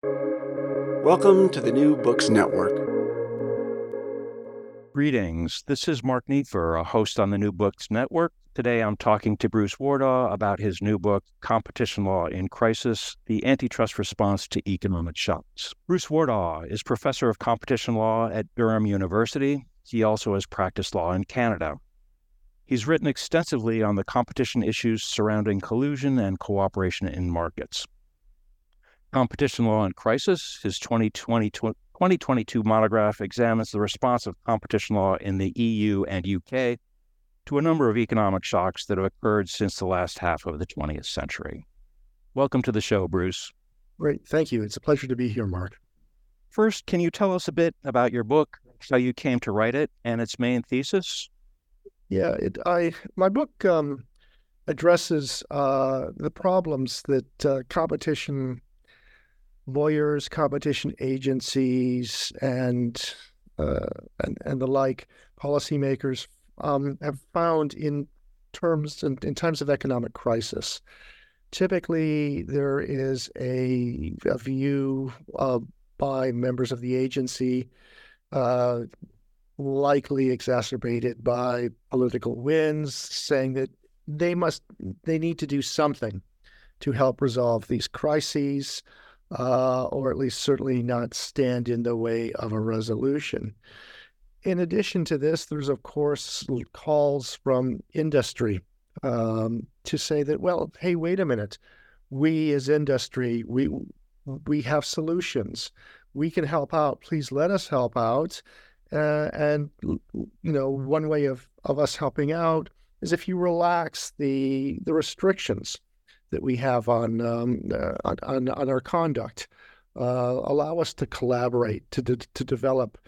Welcome to the New Books Network. Greetings. This is Mark Niefer, a host on the New Books Network. Today I'm talking to Bruce Wardhaugh about his new book, Competition Law in Crisis The Antitrust Response to Economic Shocks. Bruce Wardhaugh is professor of competition law at Durham University. He also has practiced law in Canada. He's written extensively on the competition issues surrounding collusion and cooperation in markets. Competition Law in Crisis. His 2020, 2022 monograph examines the response of competition law in the EU and UK to a number of economic shocks that have occurred since the last half of the 20th century. Welcome to the show, Bruce. Great. Thank you. It's a pleasure to be here, Mark. First, can you tell us a bit about your book, how you came to write it, and its main thesis? Yeah, it, I my book um, addresses uh, the problems that uh, competition lawyers, competition agencies, and uh, and and the like policymakers um, have found in terms in, in, times of economic crisis. Typically, there is a, a view uh, by members of the agency, uh, likely exacerbated by political winds, saying that they must they need to do something to help resolve these crises uh, or at least certainly not stand in the way of a resolution. In addition to this, there's of course calls from industry um, to say that, well, hey, wait a minute, we as industry, we we have solutions. We can help out. Please let us help out. Uh, and you know, one way of of us helping out is if you relax the the restrictions that we have on um, uh, on, on, our conduct. Uh, allow us to collaborate to to develop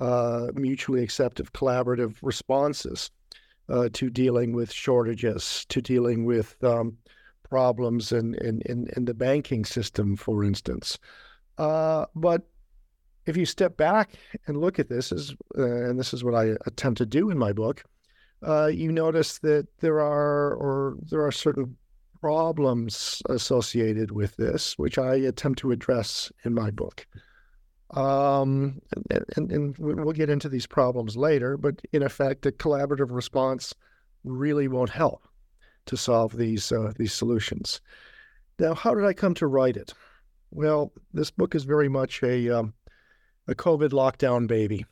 uh, mutually accepted collaborative responses uh, to dealing with shortages, to dealing with um, problems in, in, in, in, the banking system, for instance. Uh, but if you step back and look at this, as, uh, and this is what I attempt to do in my book, you notice that there are or there are certain problems associated with this, which I attempt to address in my book. Um, and, and, we'll get into these problems later, but in effect, a collaborative response really won't help to solve these uh, these solutions. Now, how did I come to write it? Well, this book is very much a um, a COVID lockdown baby.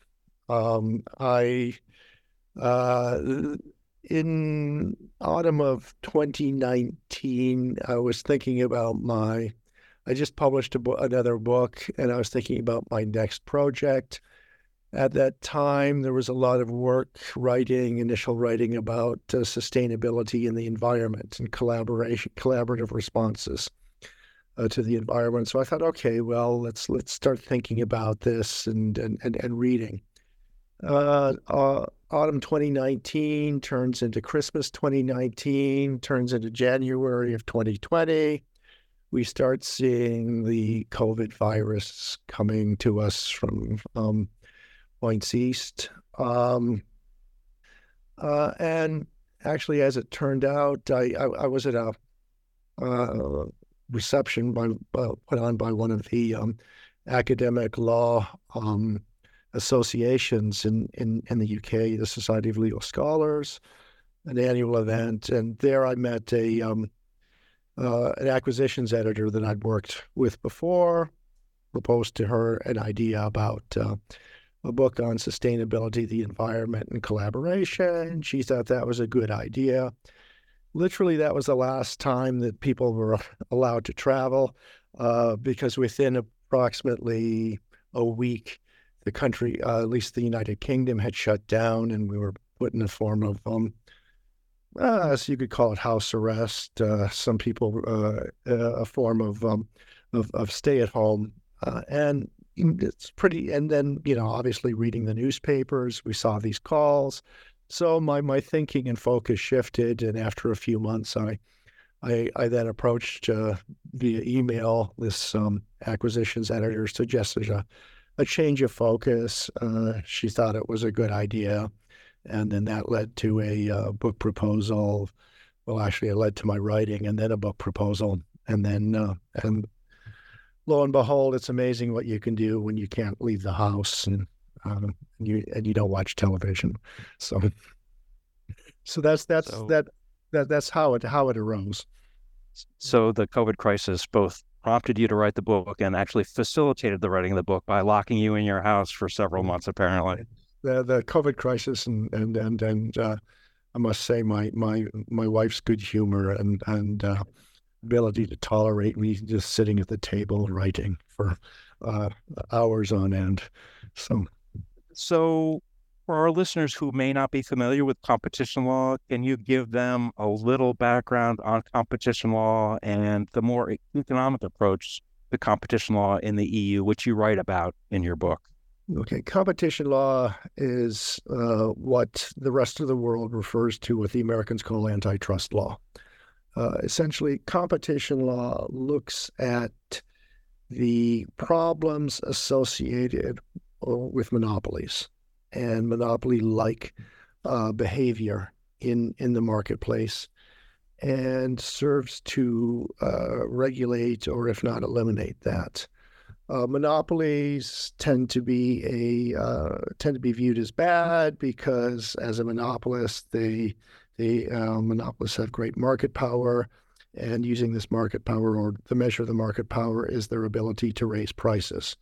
Um, I uh, in autumn of 2019, I was thinking about my. I just published bo- another book, and I was thinking about my next project. At that time, there was a lot of work writing, initial writing about uh, sustainability in the environment and collaboration, collaborative responses uh, to the environment. So I thought, okay, well, let's let's start thinking about this and and and, and reading. Uh, uh autumn 2019 turns into Christmas 2019, turns into January of 2020. We start seeing the COVID virus coming to us from um, points east. Um, uh, and actually, as it turned out, I, I, I was at a uh, reception by, uh, put on by one of the um, academic law um, associations in, in, in the UK, the Society of Legal Scholars, an annual event. And there I met a um, uh, an acquisitions editor that I'd worked with before, proposed to her an idea about uh, a book on sustainability, the environment, and collaboration. She thought that was a good idea. Literally, that was the last time that people were allowed to travel uh, because within approximately a week, the country, uh, at least the United Kingdom, had shut down, and we were put in a form of, um, uh, so you could call it house arrest. Uh, some people, uh, uh, a form of um, of, of stay at home, uh, and it's pretty. And then you know, obviously, reading the newspapers, we saw these calls. So my my thinking and focus shifted, and after a few months, I I, I then approached via email this um, acquisitions editor, suggested a a change of focus. Uh, she thought it was a good idea. And then that led to a uh, book proposal. Well, actually, it led to my writing and then a book proposal. And then uh, and lo and behold, it's amazing what you can do when you can't leave the house and um, and you and you don't watch television. So, so that's that's so, that that that's how it how it arose. So the COVID crisis both prompted you to write the book and actually facilitated the writing of the book by locking you in your house for several months, apparently. The the COVID crisis and and and and uh, I must say my my my wife's good humor and and uh, ability to tolerate me just sitting at the table writing for uh, hours on end. So, so for our listeners who may not be familiar with competition law, can you give them a little background on competition law and the more economic approach to competition law in the EU, which you write about in your book? Okay, competition law is uh, what the rest of the world refers to, what the Americans call antitrust law. Uh, essentially, competition law looks at the problems associated uh, with monopolies and monopoly like uh, behavior in, in the marketplace and serves to uh, regulate or, if not, eliminate that. Uh, monopolies tend to be a uh, tend to be viewed as bad because, as a monopolist, they the uh, monopolists have great market power, and using this market power or the measure of the market power is their ability to raise prices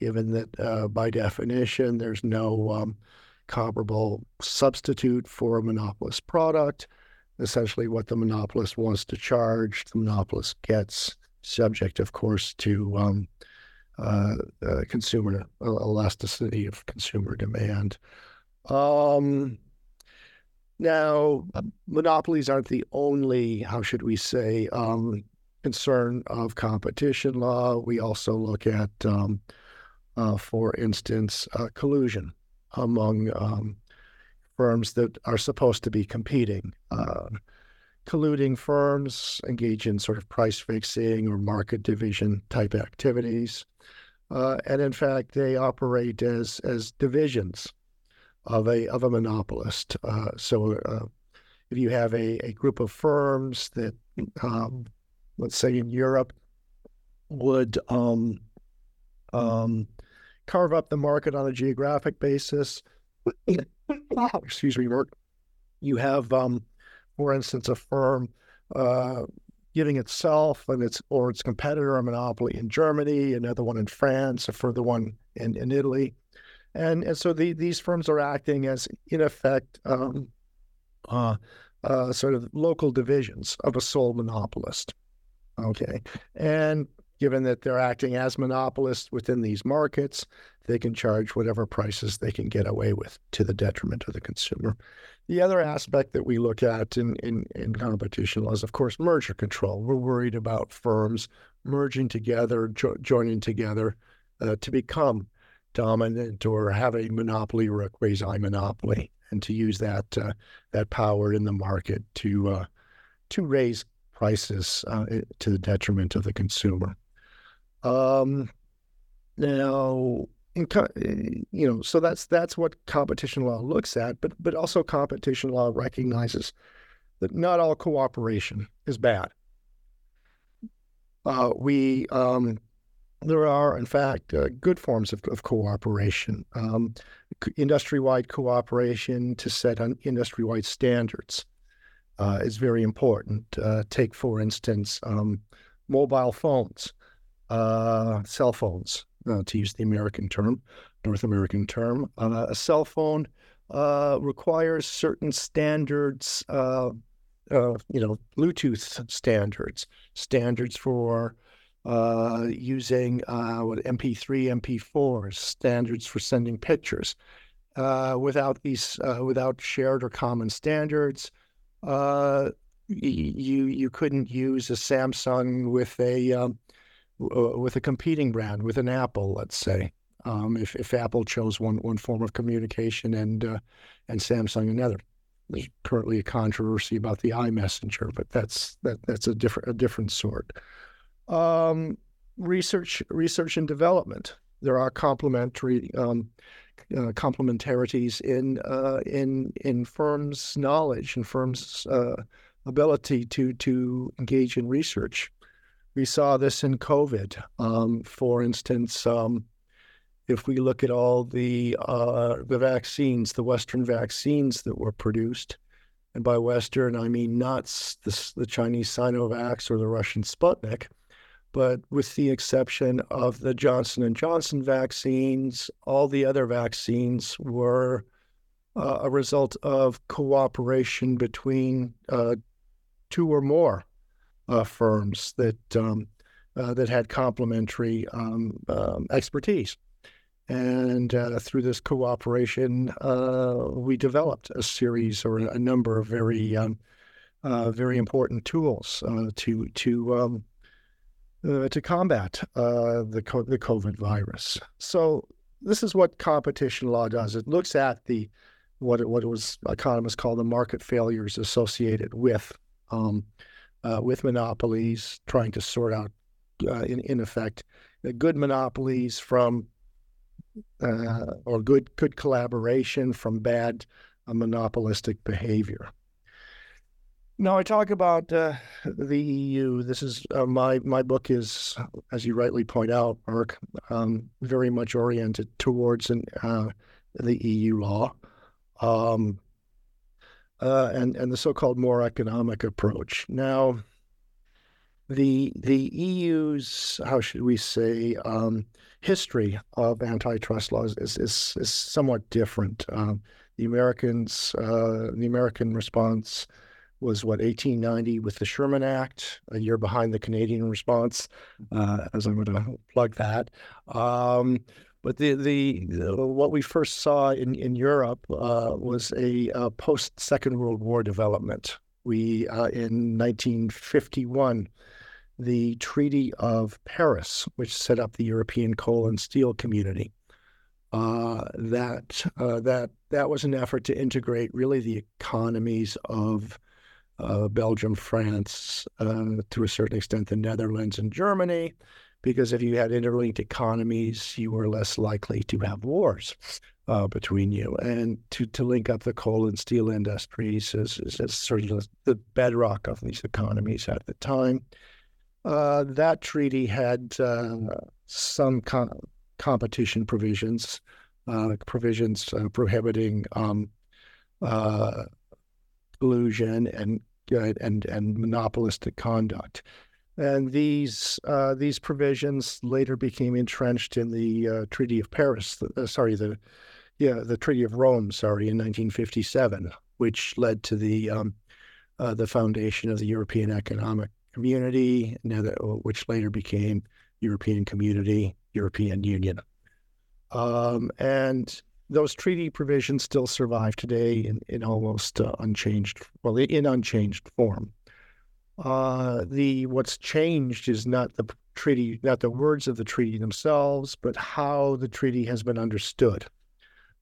given that uh, by definition there's no um, comparable substitute for a monopolist product. Essentially, what the monopolist wants to charge, the monopolist gets, subject, of course, to um, uh, uh, consumer elasticity of consumer demand. Um, now, monopolies aren't the only, how should we say, um, concern of competition law. We also look at um, uh, for instance, uh, collusion among um, firms that are supposed to be competing. Uh, colluding firms engage in sort of price fixing or market division type activities. Uh, and in fact, they operate as, as divisions of a, of a monopolist. Uh, so uh, if you have a, a group of firms that, um, let's say in Europe, would um, um, carve up the market on a geographic basis. Excuse me, Mark. You have, um, for instance, a firm uh, giving itself and its or its competitor a monopoly in Germany, another one in France, a further one in, in Italy, and and so the, these firms are acting as in effect um, uh, uh, sort of local divisions of a sole monopolist. Okay, and given that they're acting as monopolists within these markets, they can charge whatever prices they can get away with to the detriment of the consumer. The other aspect that we look at in, in, in competition law is, of course, merger control. We're worried about firms merging together, jo- joining together uh, to become dominant or have a monopoly or a quasi monopoly, and to use that uh, that power in the market to uh, to raise prices uh, to the detriment of the consumer. Um, now, in, you know, so that's that's what competition law looks at, but but also competition law recognizes that not all cooperation is bad. Uh, we um, there are, in fact, uh, good forms of, of cooperation, um, industry-wide cooperation to set on industry-wide standards uh, is very important. Uh, take, for instance, um, mobile phones uh, cell phones, uh, to use the American term, North American term. Uh, a cell phone uh, requires certain standards, uh, uh, you know, Bluetooth standards, standards for using what MP3, MP4, standards for sending pictures. without these, without shared or common standards, you you couldn't use a Samsung with a um, uh, with a competing brand, with an Apple, let's say. Um, if, if Apple chose one one form of communication and uh, and Samsung another, there's currently a controversy about the iMessenger, but that's that that's a different a different sort. Um, research research and development. There are complementary um, uh, complementarities in uh, in in firms' knowledge and firms' uh, ability to to engage in research We saw this in COVID. Um, for instance, um, if we look at all the uh, the vaccines, the Western vaccines that were produced, and by Western I mean not the, the Chinese Sinovac or the Russian Sputnik, but with the exception of the Johnson and Johnson vaccines, all the other vaccines were uh, a result of cooperation between uh, two or more uh, firms that um, uh, that had complementary um, um, expertise. And uh, through this cooperation, uh, we developed a series or a number of very, um, uh, very important tools uh, to to um, to combat the co- the COVID virus. So this is what competition law does. It looks at the what it, what it was economists call the market failures associated with um, with monopolies, trying to sort out, in in effect, good monopolies from uh, or good good collaboration from bad uh, monopolistic behavior. Now I talk about uh, the EU. This is uh, my my book is, as you rightly point out, Mark, um, very much oriented towards an, uh, the EU law, um, uh, and and the so-called more economic approach. Now, the the EU's how should we say um, history of antitrust laws is is, is somewhat different. Um, the Americans, uh, the American response was what 1890 with the Sherman Act, a year behind the Canadian response, uh, as I'm going to plug that. Um, but the, the, the what we first saw in in Europe uh, was a, a post Second World War development. We uh, in 1951 the Treaty of Paris, which set up the European coal and steel community. Uh, that uh, that that was an effort to integrate really the economies of uh, Belgium, France, uh, to a certain extent, the Netherlands and Germany, because if you had interlinked economies, you were less likely to have wars uh, between you. And to, to link up the coal and steel industries is, is, is sort of the bedrock of these economies at the time. Uh, that treaty had uh, some com- competition provisions, uh, provisions uh, prohibiting um, uh, collusion and and and monopolistic conduct. And these these provisions later became entrenched in the Treaty of Paris. sorry, the yeah the Treaty of Rome. Sorry, in 1957, which led to the um, the foundation of the European Economic Community, which later became European Community, European Union. Um, and those treaty provisions still survive today in, in almost uh, unchanged, well, in unchanged form. Uh, the what's changed is not the treaty, not the words of the treaty themselves, but how the treaty has been understood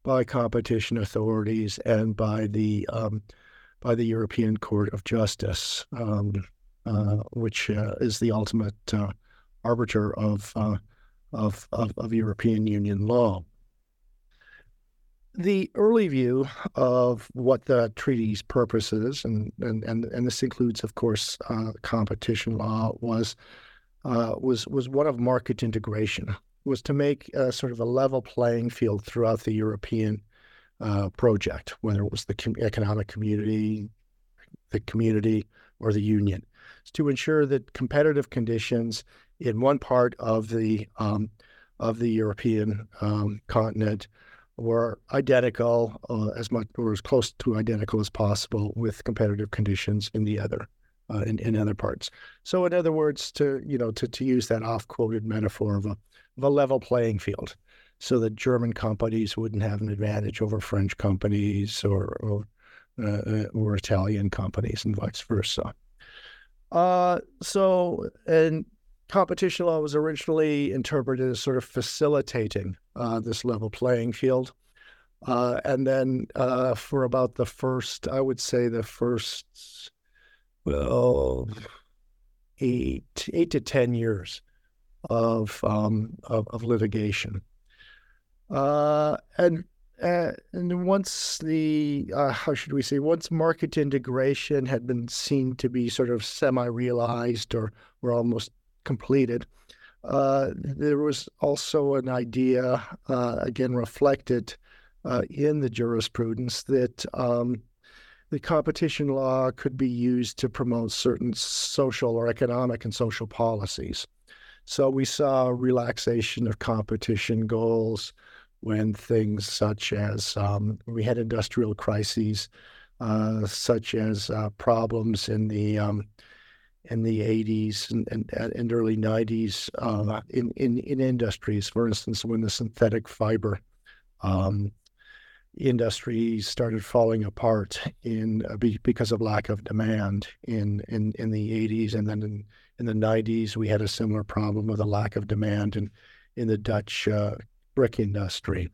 by competition authorities and by the um, by the European Court of Justice. Um, uh, which uh, is the ultimate uh, arbiter of, of, of, of European Union law. The early view of what the treaty's purpose is, and, and, and, and this includes, of course, competition law, was uh, was was one of market integration. Was to make uh, sort of a level playing field throughout the European uh, project, whether it was the com- economic community, the community, or the union to ensure that competitive conditions in one part of the um, of the European um, continent were identical, uh, as much or as close to identical as possible with competitive conditions in the other uh, in, in other parts. So, in other words, to you know to, to use that off quoted metaphor of a of a level playing field, so that German companies wouldn't have an advantage over French companies or or, uh or Italian companies and vice versa. Uh, so, and competition law was originally interpreted as sort of facilitating uh, this level playing field. Uh, and then uh, for about the first, I would say the first, well, eight, eight to 10 years of, um, of, of litigation. Uh, and uh, and once the uh, how should we say once market integration had been seen to be sort of semi-realized or or almost completed. Uh, there was also an idea, uh, again reflected uh, in the jurisprudence, that um, the competition law could be used to promote certain social or economic and social policies. So we saw relaxation of competition goals when things such as um, we had industrial crises, uh, such as uh, problems in the um, in the 80s and, and, and early 90s uh, in, in, in industries. For instance, when the synthetic fiber um, industry started falling apart in uh, because of lack of demand in, in, in the 80s. And then in, in the 90s, we had a similar problem with a lack of demand in, in the Dutch uh, brick industry.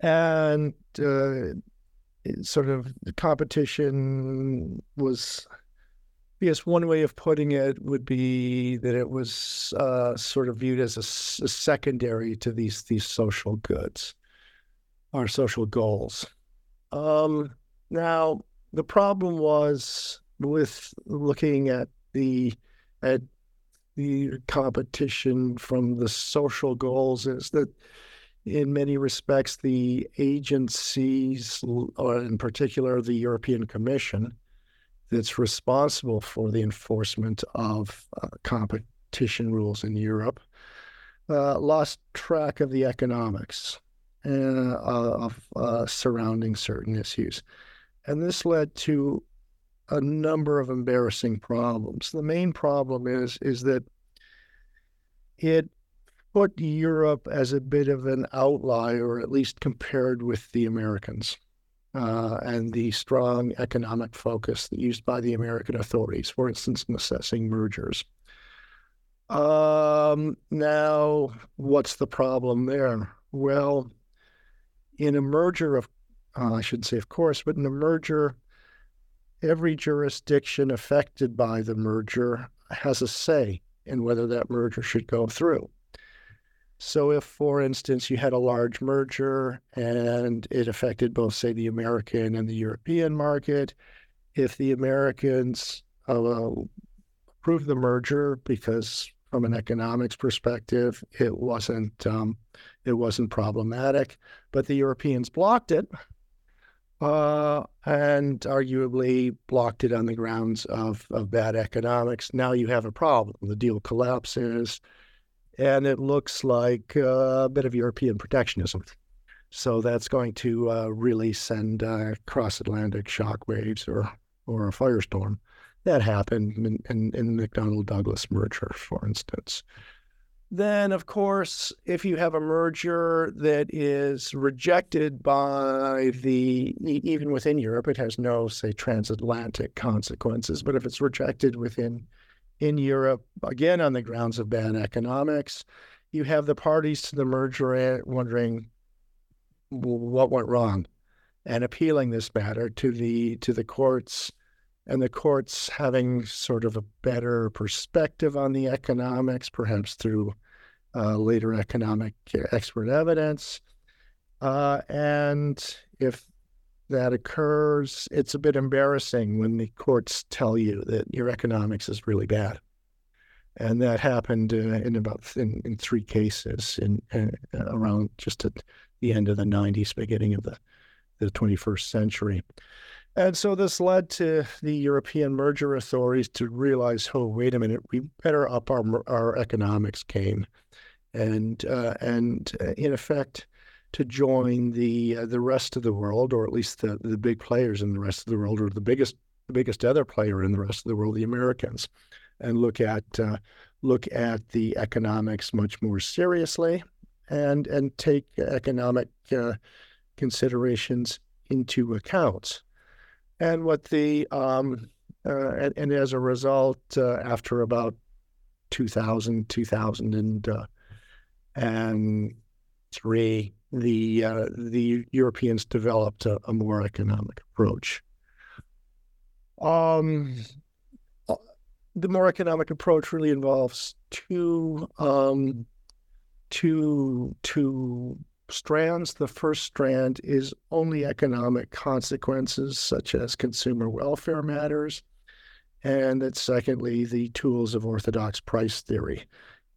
And uh, sort of the competition was Yes, one way of putting it would be that it was uh, sort of viewed as a, a, secondary to these these social goods, our social goals. Um, now, the problem was with looking at the at the competition from the social goals is that in many respects the agencies, or in particular the European Commission, that's responsible for the enforcement of uh, competition rules in Europe uh, lost track of the economics uh, of uh, surrounding certain issues. And this led to a number of embarrassing problems. The main problem is, is that it put Europe as a bit of an outlier, at least compared with the Americans uh, and the strong economic focus used by the American authorities, for instance, in assessing mergers. Um, now, what's the problem there? Well, in a merger of, uh, I shouldn't say of course, but in a merger, every jurisdiction affected by the merger has a say in whether that merger should go through. So, if, for instance, you had a large merger and it affected both, say, the American and the European market, if the Americans uh, approved the merger because, from an economics perspective, it wasn't um, it wasn't problematic, but the Europeans blocked it, uh, and arguably blocked it on the grounds of, of bad economics. Now you have a problem. The deal collapses and it looks like uh, a bit of European protectionism. So that's going to uh, really send uh, cross-Atlantic shockwaves or or a firestorm. That happened in, in, in the McDonnell Douglas merger, for instance. Then, of course, if you have a merger that is rejected by the, even within Europe, it has no, say, transatlantic consequences, but if it's rejected within in Europe, again on the grounds of bad economics. You have the parties to the merger wondering what went wrong and appealing this matter to the to the courts and the courts having sort of a better perspective on the economics, perhaps through uh, later economic expert evidence. Uh, and if that occurs, it's a bit embarrassing when the courts tell you that your economics is really bad. And that happened uh, in about in, in three cases in uh, around just at the end of the 90s, beginning of the, the 21st century. And so this led to the European merger authorities to realize, oh, wait a minute, we better up our our economics game, and uh, and uh, in effect, to join the uh, the rest of the world, or at least the, the big players in the rest of the world, or the biggest the biggest other player in the rest of the world, the Americans, and look at uh, look at the economics much more seriously, and and take economic uh, considerations into account. And what the um, uh, and, and, as a result, uh, after about 2000, 2000 and, uh, and three, the uh, the Europeans developed a, a more economic approach. Um, uh, the more economic approach really involves two um, two two strands. The first strand is only economic consequences, such as consumer welfare matters. And that secondly, the tools of orthodox price theory,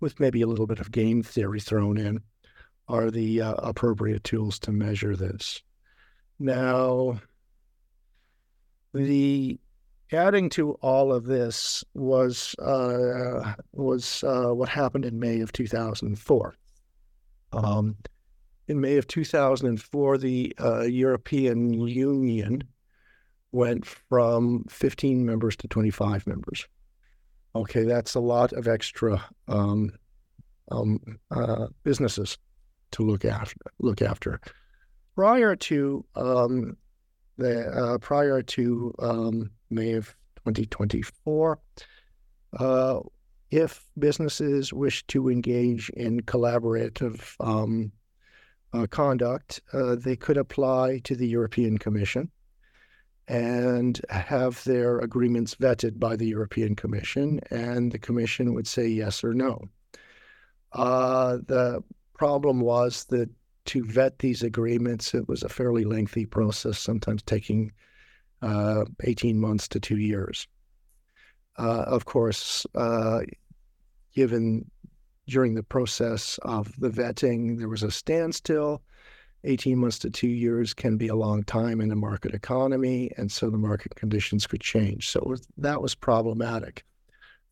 with maybe a little bit of game theory thrown in, are the uh, appropriate tools to measure this. Now, the adding to all of this was uh, was uh, what happened in May of 2004. Um, in May of 2004, the uh, European Union went from 15 members to 25 members. Okay, that's a lot of extra um, um, uh, businesses to look after. Look after. Prior to um, the uh, prior to um, May of 2024, uh, if businesses wish to engage in collaborative um, uh, conduct, uh, they could apply to the European Commission and have their agreements vetted by the European Commission, and the Commission would say yes or no. Uh, the problem was that to vet these agreements, it was a fairly lengthy process, sometimes taking uh, 18 months to two years. Uh, of course, uh, given during the process of the vetting, there was a standstill 18 months to two years can be a long time in a market economy, and so the market conditions could change. So was, that was problematic.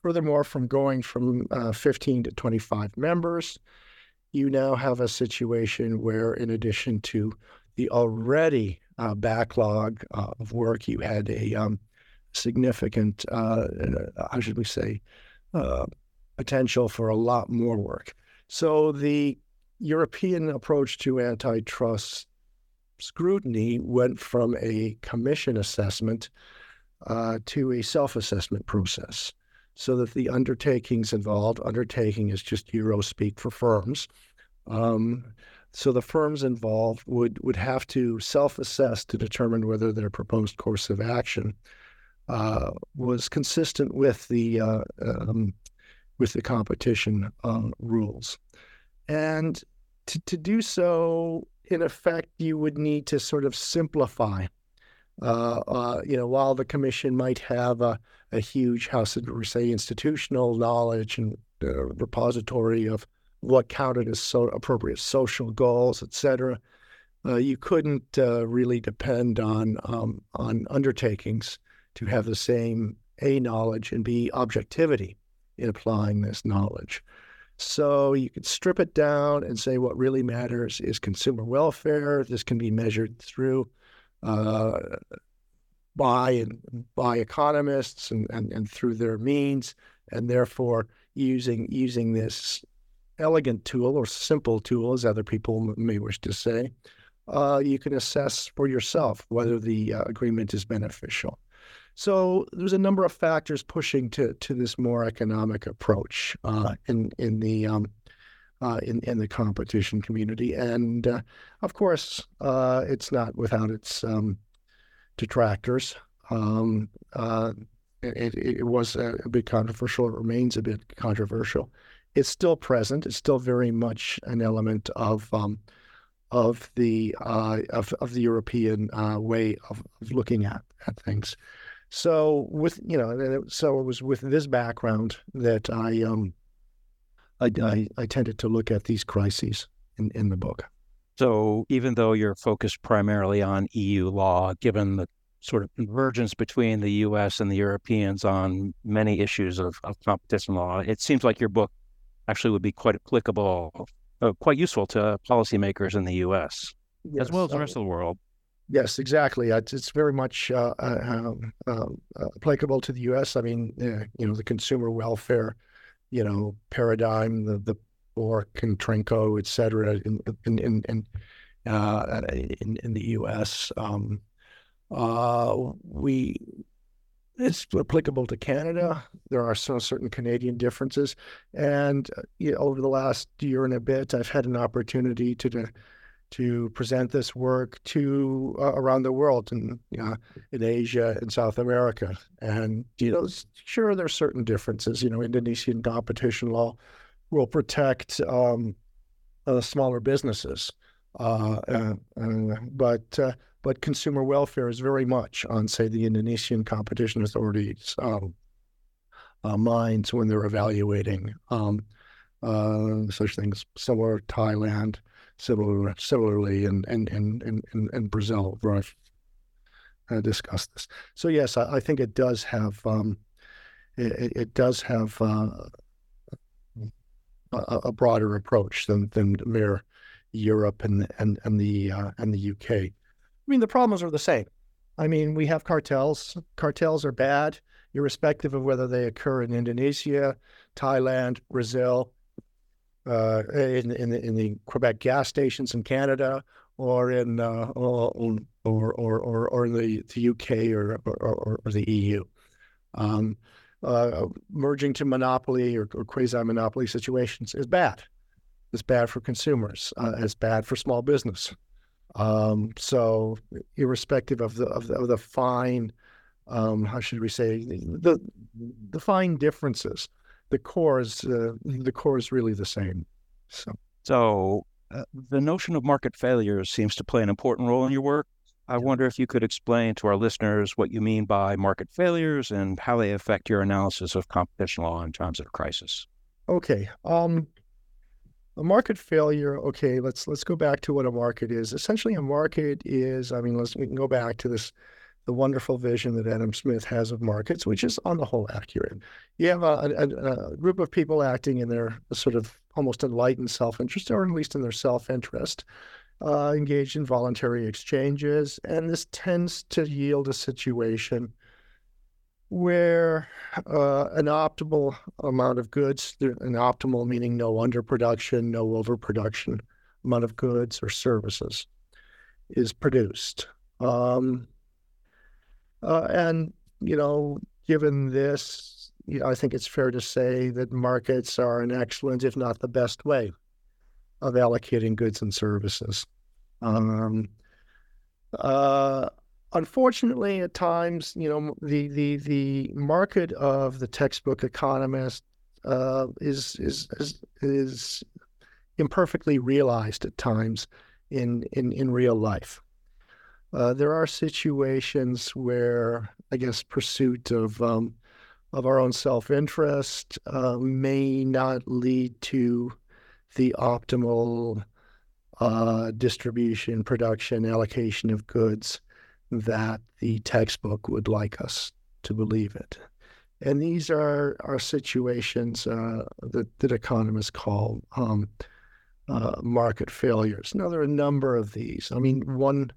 Furthermore, from going from uh, 15 to 25 members, you now have a situation where, in addition to the already uh, backlog uh, of work, you had a um, significant, uh, how should we say, uh, potential for a lot more work. So the European approach to antitrust scrutiny went from a commission assessment uh, to a self assessment process so that the undertakings involved, undertaking is just Euro speak for firms. Um, so the firms involved would, would have to self assess to determine whether their proposed course of action uh, was consistent with the uh, um, with the competition uh, rules. And to, to do so, in effect, you would need to sort of simplify. Uh, uh, you know, while the commission might have a, a huge, how should we say, institutional knowledge and repository of what counted as so appropriate social goals, et cetera, uh, you couldn't uh, really depend on um, on undertakings to have the same a knowledge and b objectivity in applying this knowledge. So you could strip it down and say what really matters is consumer welfare. This can be measured through uh, by and by economists and, and, and through their means, and therefore using using this elegant tool or simple tool, as other people may wish to say, uh, you can assess for yourself whether the uh, agreement is beneficial. So there's a number of factors pushing to to this more economic approach uh, in in the um, uh, in in the competition community, and uh, of course, uh, it's not without its um, detractors. Um, uh, it, it, was a, bit controversial. It remains a bit controversial. It's still present. It's still very much an element of um, of the uh, of of the European way of, of looking at at things. So with you know, so it was with this background that I um, I, I, I tended to look at these crises in, in the book. So even though you're focused primarily on EU law, given the sort of convergence between the U.S. and the Europeans on many issues of, of competition law, it seems like your book actually would be quite applicable, uh, quite useful to policymakers in the U.S. Yes, as well as the rest of the world. Yes, exactly. It's, it's very much uh, uh, um, uh, applicable to the U.S. I mean, you know, the consumer welfare, you know, paradigm, the the Bork and Trinko, et cetera, in in in in, uh, in, in the U.S. Um, uh, we it's applicable to Canada. There are some certain Canadian differences, and you know, over the last year and a bit, I've had an opportunity to. to to present this work to uh, around the world and you know, in Asia and South America. And you know, sure, there's certain differences. You know, Indonesian competition law will protect um, uh, smaller businesses, uh, but uh, but consumer welfare is very much on, say, the Indonesian competition authorities' um, uh, minds when they're evaluating um, uh, such things. Similar Thailand, similar, similarly in in in in, in Brazil, where I've uh, discussed this. So yes, I, I think it does have um, it, it, does have uh, a, a, broader approach than than mere Europe and and and the uh, and the UK. I mean, the problems are the same. I mean, we have cartels. Cartels are bad, irrespective of whether they occur in Indonesia, Thailand, Brazil, uh, in in the, in the Quebec gas stations in Canada, or in uh, or, or, or or in the, the UK or or, or the EU. Um, uh, merging to monopoly or, or quasi monopoly situations is bad. It's bad for consumers. Uh, it's bad for small business. Um, so, irrespective of the of the, of the fine, um, how should we say the the fine differences, the core is uh, the core is really the same. So, so uh, the notion of market failure seems to play an important role in your work. I wonder if you could explain to our listeners what you mean by market failures and how they affect your analysis of competition law in times of crisis. Okay. Um, a market failure. Okay, let's let's go back to what a market is. Essentially, a market is. I mean, let's we can go back to this the wonderful vision that Adam Smith has of markets, which is on the whole accurate. You have a, a, a group of people acting in their sort of almost enlightened self-interest, or at least in their self-interest, uh, engaged in voluntary exchanges, and this tends to yield a situation where uh, an optimal amount of goods, an optimal meaning no underproduction, no overproduction amount of goods or services is produced. Um, uh, and, you know, given this, you know, I think it's fair to say that markets are an excellent, if not the best way of allocating goods and services. Um, uh, unfortunately, at times, you know, the the the market of the textbook economist uh, is, is is is imperfectly realized at times in in in real life. Uh, there are situations where, I guess, pursuit of um, of our own self interest uh, may not lead to the optimal uh, distribution, production, allocation of goods that the textbook would like us to believe it. And these are, are situations uh, that, that economists call um, uh, market failures. Now, there are a number of these. I mean, one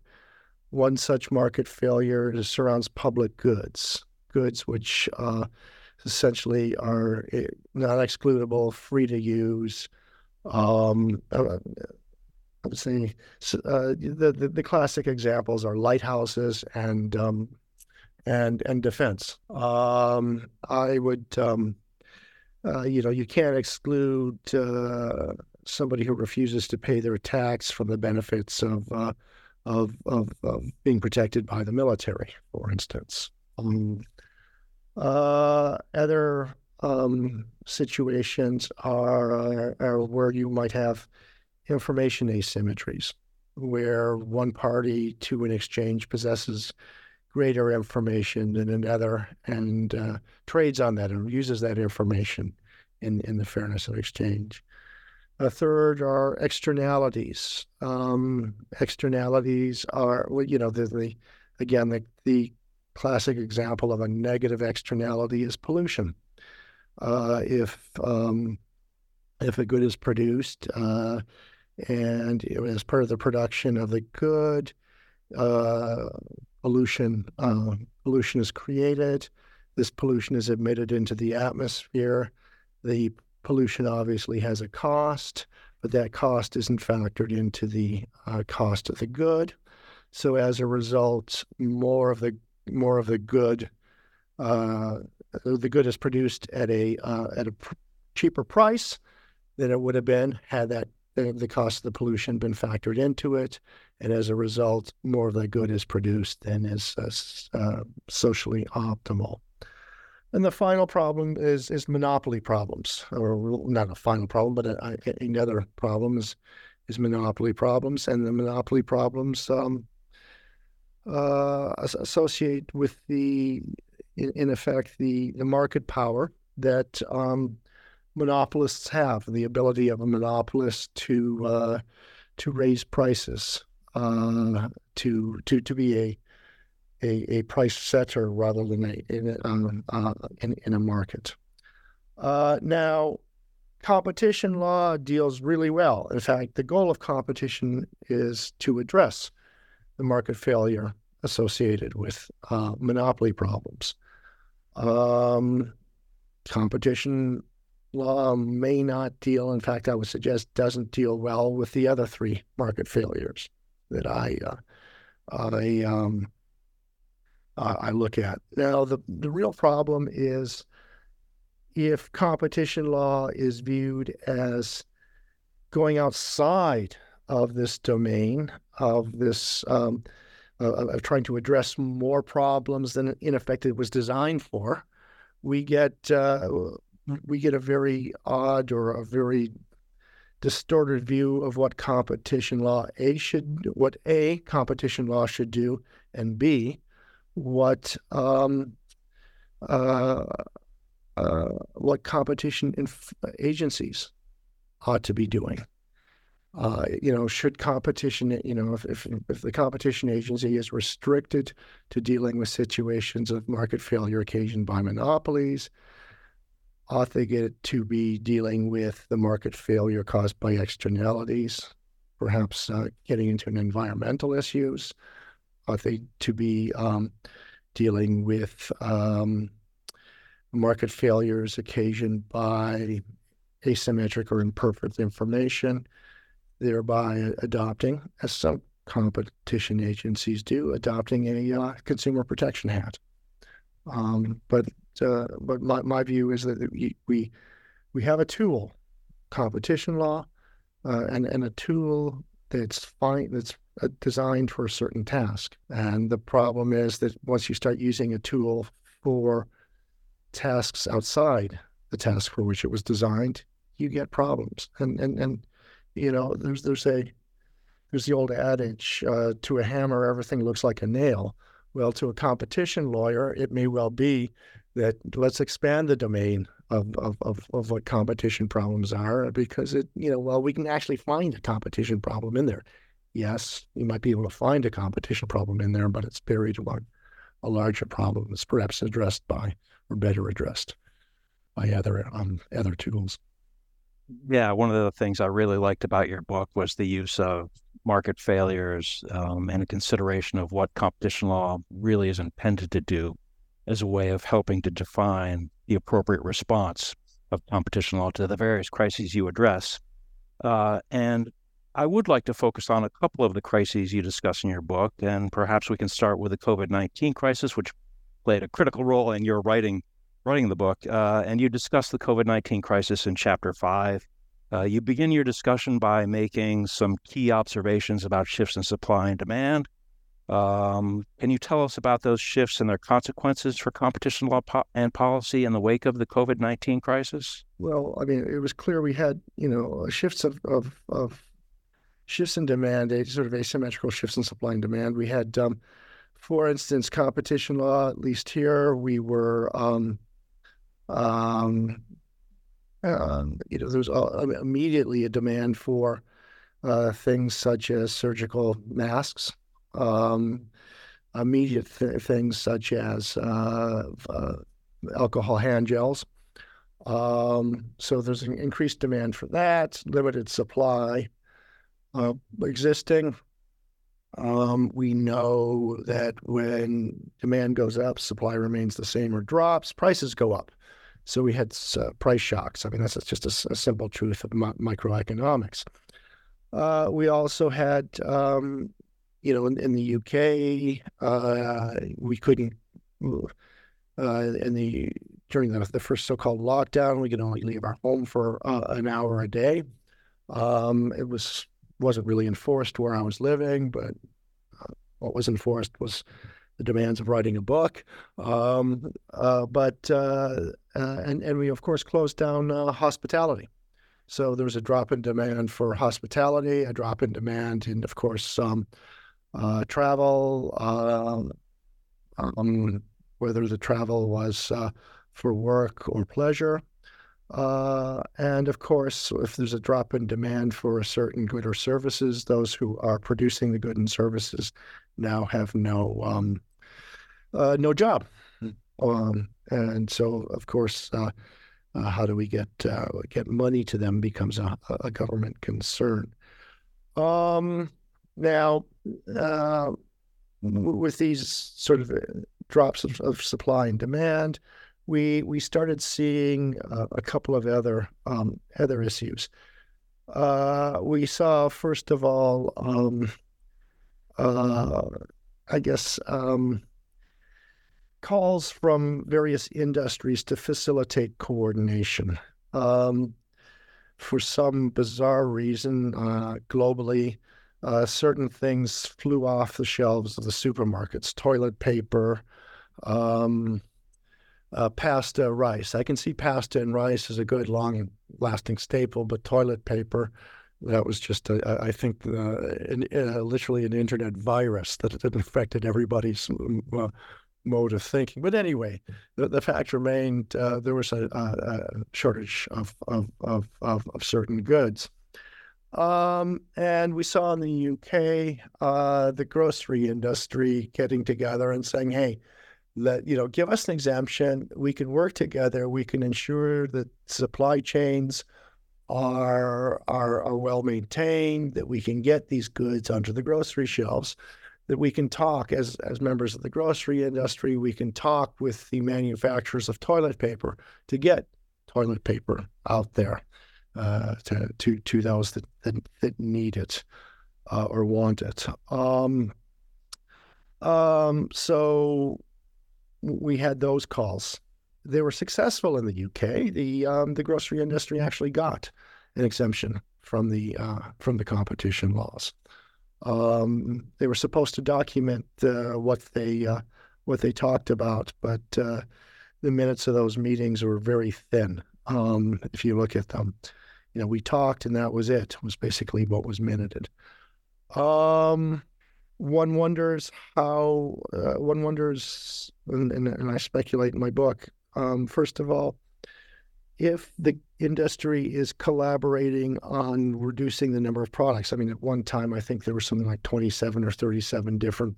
one such market failure surrounds public goods, goods which uh, essentially are eh, not excludable, free to use. Um, uh, I would say uh, the, the, the classic examples are lighthouses and um, and and defense. Um, I would um, uh, you know you can't exclude uh, somebody who refuses to pay their tax from the benefits of uh, of, of, of being protected by the military, for instance. Um, uh, other um, situations are, are where you might have information asymmetries, where one party to an exchange possesses greater information than another and uh, trades on that and uses that information in, in the fairness of exchange. A third are externalities. Um, externalities are, you know, the, the again, the, the classic example of a negative externality is pollution. Uh, if um, if a good is produced uh, and as part of the production of the good, uh, pollution uh, pollution is created. This pollution is emitted into the atmosphere. The pollution obviously has a cost, but that cost isn't factored into the uh, cost of the good. So as a result, more of the more of the good, uh, the good is produced at a uh, at a pr- cheaper price than it would have been had that the, cost of the pollution been factored into it, and as a result, more of the good is produced than is uh, uh, socially optimal. And the final problem is is monopoly problems, or not a final problem, but a, a, another problem is, is monopoly problems, and the monopoly problems um, uh, associate with the, in, in, effect, the, the market power that um, monopolists have the ability of a monopolist to uh, to raise prices, uh, to to to be a a, a price setter rather than a in um, uh, in, in, a market. Uh, now, competition law deals really well. In fact, the goal of competition is to address the market failure associated with uh, monopoly problems. Um, competition law may not deal, in fact, I would suggest doesn't deal well with the other three market failures that I uh, I um, I look at. Now, the the real problem is if competition law is viewed as going outside of this domain of this um, uh, of trying to address more problems than in effect it was designed for, we get uh, we get a very odd or a very distorted view of what competition law a should what a competition law should do and b what um, uh, uh, what competition inf- agencies ought to be doing. Uh, you know, should competition, you know, if, if, if the competition agency is restricted to dealing with situations of market failure occasioned by monopolies, ought they get to be dealing with the market failure caused by externalities, perhaps uh, getting into an environmental issues? Ought they to be um, dealing with um, market failures occasioned by asymmetric or imperfect information, thereby adopting, as some competition agencies do, adopting a uh, consumer protection hat. Um, but uh, but my, my view is that we we, have a tool, competition law, uh, and and a tool that's fine that's designed for a certain task. And the problem is that once you start using a tool for tasks outside the task for which it was designed, you get problems. And and and you know, there's there's a there's the old adage: uh, to a hammer, everything looks like a nail. Well, to a competition lawyer, it may well be that let's expand the domain of, of, of, of what competition problems are because it, you know, well, we can actually find a competition problem in there. Yes, you might be able to find a competition problem in there, but it's buried among a larger problem that's perhaps addressed by or better addressed by other um, other tools. Yeah, one of the things I really liked about your book was the use of market failures um, and a consideration of what competition law really is intended to do as a way of helping to define the appropriate response of competition law to the various crises you address. Uh, and I would like to focus on a couple of the crises you discuss in your book, and perhaps we can start with the COVID 19 crisis, which played a critical role in your writing writing the book. Uh, and you discuss the COVID 19 crisis in chapter five. Uh, you begin your discussion by making some key observations about shifts in supply and demand, um, can you tell us about those shifts and their consequences for competition law po- and policy in the wake of the COVID nineteen crisis? Well, I mean, it was clear we had you know shifts of of, of shifts in demand, a sort of asymmetrical shifts in supply and demand. We had, um, for instance, competition law. At least here, we were. Um, um, um, you know, there was uh, immediately a demand for uh, things such as surgical masks, um, immediate th- things such as uh, uh, alcohol hand gels. Um, so there's an increased demand for that, limited supply uh, existing. Um, we know that when demand goes up, supply remains the same or drops, prices go up. So we had uh, price shocks. I mean, that's just a, a simple truth of mi- microeconomics. Uh, we also had um, you know, in, in the UK, uh, we couldn't. Uh, in the during the, the first so-called lockdown, we could only leave our home for uh, an hour a day. Um, it was wasn't really enforced where I was living, but uh, what was enforced was the demands of writing a book. Um, uh, but uh, uh, and and we of course closed down hospitality. So there was a drop in demand for hospitality, a drop in demand, and of course, um, uh, travel, uh, um, whether the travel was uh, for work or pleasure. Uh, and of course, if there's a drop in demand for a certain good or services, those who are producing the good and services now have no um, uh, no job. Um, and so, of course, uh, uh how do we get uh, get money to them becomes a, a government concern. Um, now, uh, with these sort of drops of, of supply and demand, we we started seeing uh, a couple of other um, other issues. Uh, we saw first of all, um, uh, I guess, um, calls from various industries to facilitate coordination. Um, for some bizarre reason, uh, globally, uh, certain things flew off the shelves of the supermarkets: toilet paper. Uh, pasta, rice. I can see pasta and rice as a good long lasting staple, but toilet paper, that was just, a, I think, uh, an, uh, literally an internet virus that, that affected everybody's uh, mode of thinking. But anyway, the, the fact remained uh, there was a, a, shortage of, of, of, of, certain goods. Um, and we saw in the UK uh, the grocery industry getting together and saying, hey, let you know give us an exemption. We can work together. We can ensure that supply chains are are, are well maintained that we can get these goods onto the grocery shelves that we can talk as as members of the grocery industry. We can talk with the manufacturers of toilet paper to get toilet paper out there uh, to, to to those that that, that need it uh, or want it. Um, um, so we had those calls. They were successful in the UK. The um, the grocery industry actually got an exemption from the uh, from the competition laws. Um, they were supposed to document uh, what they uh, what they talked about, but uh, the minutes of those meetings were very thin. Um, if you look at them, you know, we talked and that was it. Was basically what was minuted. Um, one wonders how uh, one wonders, and, and, and, I speculate in my book. Um, first of all, if the industry is collaborating on reducing the number of products. I mean, at one time, I think there were something like 27 or 37 different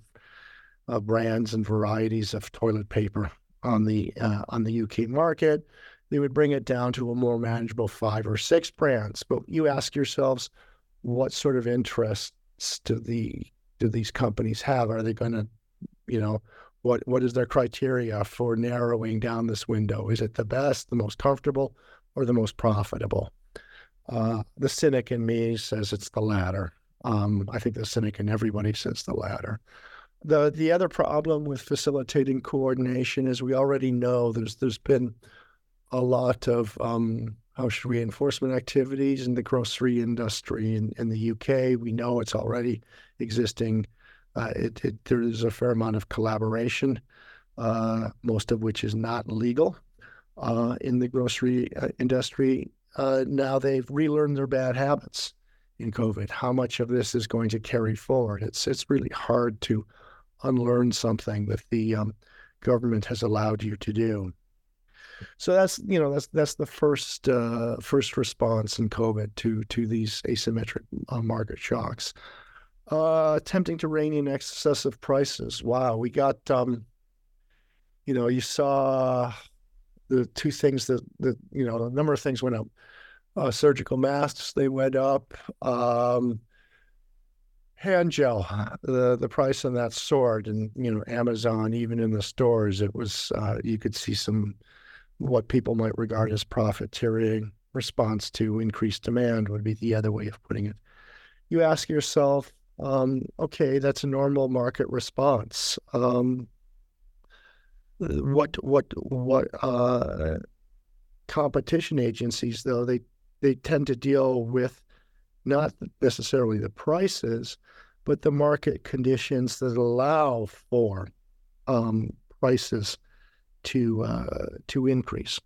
uh, brands and varieties of toilet paper on the uh, on the UK market. They would bring it down to a more manageable five or six brands. But you ask yourselves, what sort of interests do the do these companies have? Are they going to, you know, what what is their criteria for narrowing down this window? Is it the best, the most comfortable, or the most profitable? Uh, the cynic in me says it's the latter. Um, I think the cynic in everybody says the latter. The the other problem with facilitating coordination is we already know there's there's been a lot of um, how should we enforcement activities in the grocery industry in, in the UK. We know it's already existing. Uh, it, it, there is a fair amount of collaboration, uh, most of which is not legal uh, in the grocery uh, industry. Uh, now they've relearned their bad habits in COVID. How much of this is going to carry forward? It's it's really hard to unlearn something that the um, government has allowed you to do. So that's you know that's that's the first uh, first response in COVID to to these asymmetric market shocks. Uh, attempting to rein in excessive prices. Wow, we got um, you know you saw the two things that that you know a number of things went up. Uh, surgical masks they went up. Um, hand gel, the the price on that soared, and you know Amazon even in the stores it was uh, you could see some what people might regard as profiteering response to increased demand would be the other way of putting it. You ask yourself, um, okay, that's a normal market response. Um, what what what uh, competition agencies though they they tend to deal with not necessarily the prices, but the market conditions that allow for um, prices to uh, to increase.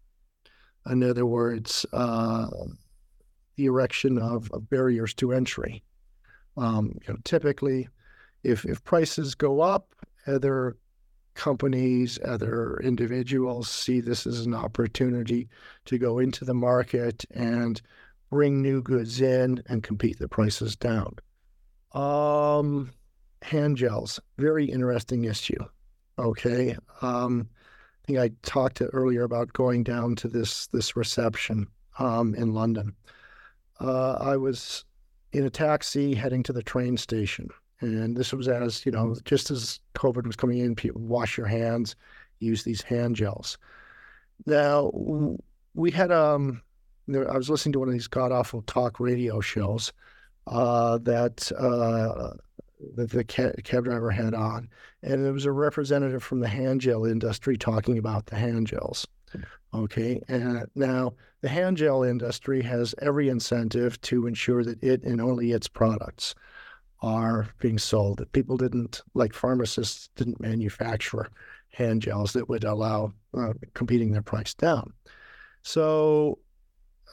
In other words, uh, the erection of, of, barriers to entry. Um, you know, typically, if if prices go up, other companies, other individuals see this as an opportunity to go into the market and bring new goods in and compete the prices down. Um, hand gels, very interesting issue. Okay. Um, I think I talked to earlier about going down to this this reception um, in London. Uh, I was in a taxi heading to the train station, and this was as you know, just as COVID was coming in, people wash your hands, use these hand gels. Now we had um, I was listening to one of these god awful talk radio shows uh, that uh, that the cab driver had on, and it was a representative from the hand gel industry talking about the hand gels. Okay, and now the hand gel industry has every incentive to ensure that it and only its products are being sold. That people didn't, like pharmacists, didn't manufacture hand gels that would allow uh, competing their price down. So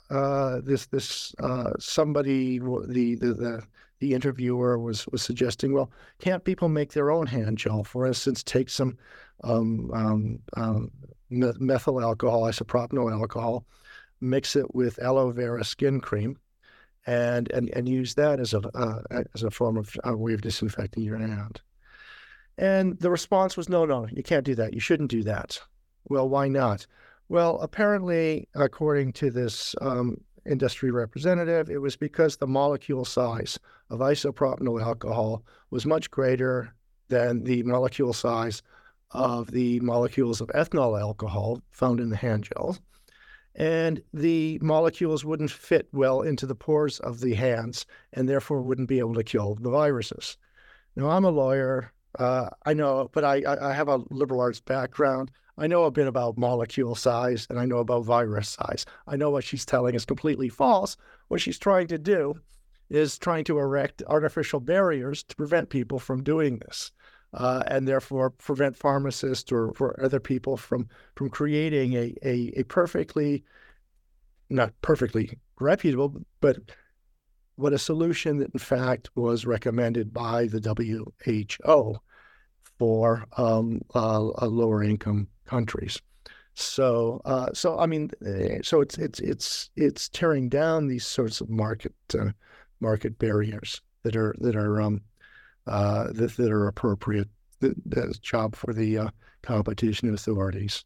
uh, this this uh, somebody the, the the the interviewer was was suggesting, well, can't people make their own hand gel? For instance, take some um, um, um, methyl alcohol, isopropanol alcohol, mix it with aloe vera skin cream, and and, and use that as a uh, as a form of a way of disinfecting your hand. And the response was, no, no, you can't do that. You shouldn't do that. Well, why not? Well, apparently, according to this um, industry representative, it was because the molecule size of isopropanol alcohol was much greater than the molecule size of the molecules of ethanol alcohol found in the hand gels. And the molecules wouldn't fit well into the pores of the hands and therefore wouldn't be able to kill the viruses. Now, I'm a lawyer. Uh, I know, but I, I have a liberal arts background. I know a bit about molecule size and I know about virus size. I know what she's telling is completely false. What she's trying to do is trying to erect artificial barriers to prevent people from doing this. Uh, and therefore prevent pharmacists or for other people from from creating a, a, a perfectly not perfectly reputable, but what a solution that in fact was recommended by the WHO for um, uh, lower income countries. So, uh, so I mean, eh, so it's it's it's it's tearing down these sorts of market uh, market barriers that are that are um, uh, that, that are appropriate. That's job for the uh, competition authorities.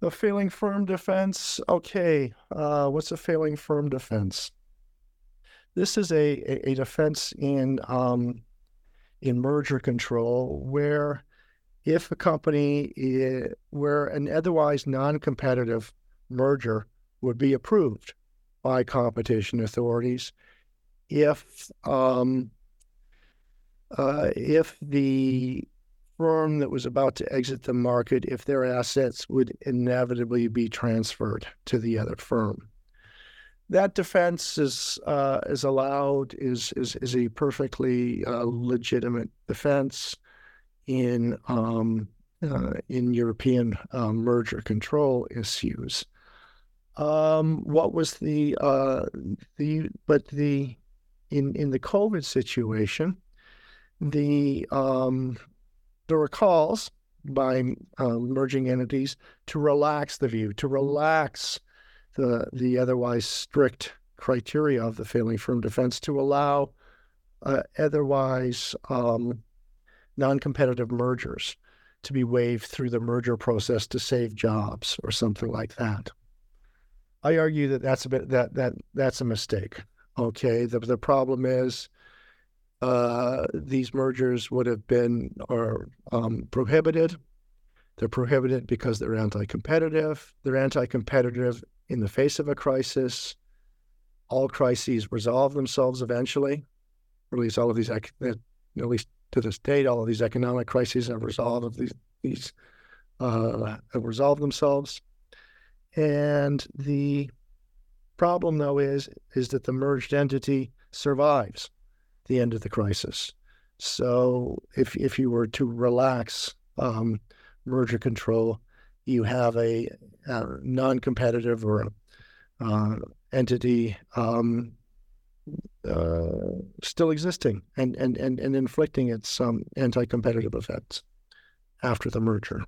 The failing firm defense. Okay, uh, what's a failing firm defense? This is a, a, a defense in um, in merger control where if a company is, where an otherwise non-competitive merger would be approved by competition authorities if um, uh, if the firm that was about to exit the market, if their assets would inevitably be transferred to the other firm. That defense is uh, is allowed is is is a perfectly uh, legitimate defense in um, uh, in European um, merger control issues. Um, what was the uh, the but the in in the COVID situation, the um, there were calls by um, merging entities to relax the view, to relax the the otherwise strict criteria of the failing firm defense, to allow uh, otherwise um, non-competitive mergers to be waived through the merger process to save jobs or something like that. I argue that that's a bit that that that's a mistake. Okay, the the problem is uh, these mergers would have been or um, prohibited. They're prohibited because they're anti-competitive. They're anti-competitive in the face of a crisis. All crises resolve themselves eventually. Or at least all of these, at least to this date, all of these economic crises have resolved these these uh, have resolved themselves. And the problem, though, is is that the merged entity survives the end of the crisis. So, if if you were to relax um, merger control, you have a, a non-competitive or uh, entity um, uh, still existing and, and, and, and inflicting its um, anti competitive effects. after the merger.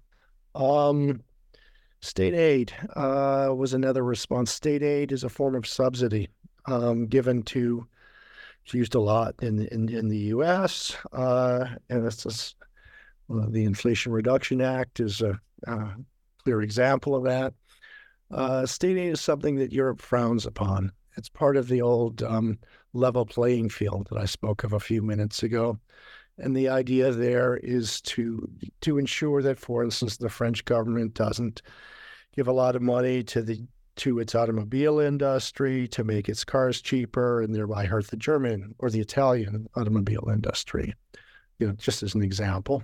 Um, state aid uh, was another response. State aid is a form of subsidy um, given to. It's used a lot in in, in the U.S. Uh, and it's just, well, the Inflation Reduction Act is a, a clear example of that. Uh, state aid is something that Europe frowns upon. It's part of the old um, level playing field that I spoke of a few minutes ago. And the idea there is to to ensure that, for instance, the French government doesn't give a lot of money to the to its automobile industry to make its cars cheaper and thereby hurt the German or the Italian automobile industry. You know, just as an example.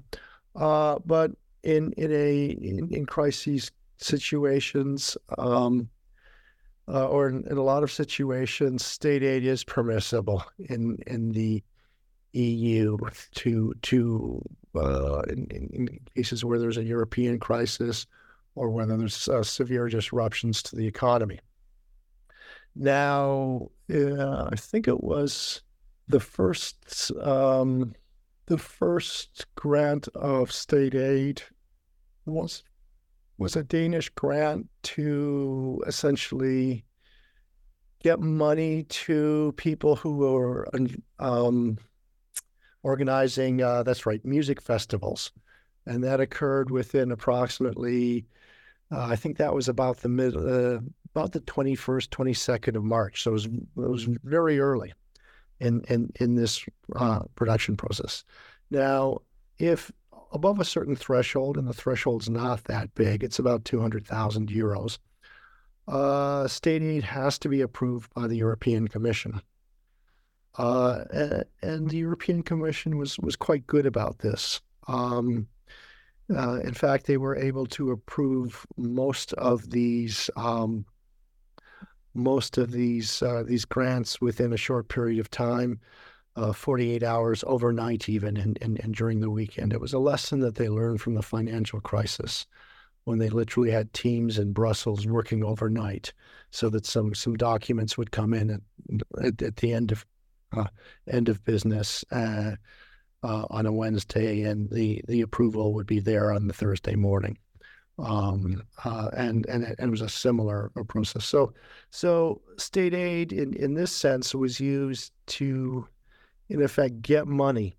Uh, but in in a in, in crises situations, um, uh, or in, in, a lot of situations, state aid is permissible in in the EU to to uh, in, in, cases where there's a European crisis or whether there's uh, severe disruptions to the economy. Now, uh, I think it was the first um, the first grant of state aid was was a Danish grant to essentially get money to people who were um, organizing, uh, that's right, music festivals. And that occurred within approximately, uh, I think that was about the mid, uh, about the 21st, 22nd of March. So it was, it was very early in, in, in this uh, production process. Now, if above a certain threshold, and the threshold's not that big, it's about 200,000 euros, uh, state aid has to be approved by the European Commission. Uh, and the European Commission was was quite good about this. Um, uh, in fact, they were able to approve most of these um, most of these uh, these grants within a short period of time, uh, 48 hours overnight, even and, and and during the weekend. It was a lesson that they learned from the financial crisis when they literally had teams in Brussels working overnight so that some some documents would come in at, at, at the end of uh, end of business uh, uh, on a Wednesday, and the the approval would be there on the Thursday morning. Um, uh, and and it, and it was a similar process. So so state aid in in this sense was used to, in effect, get money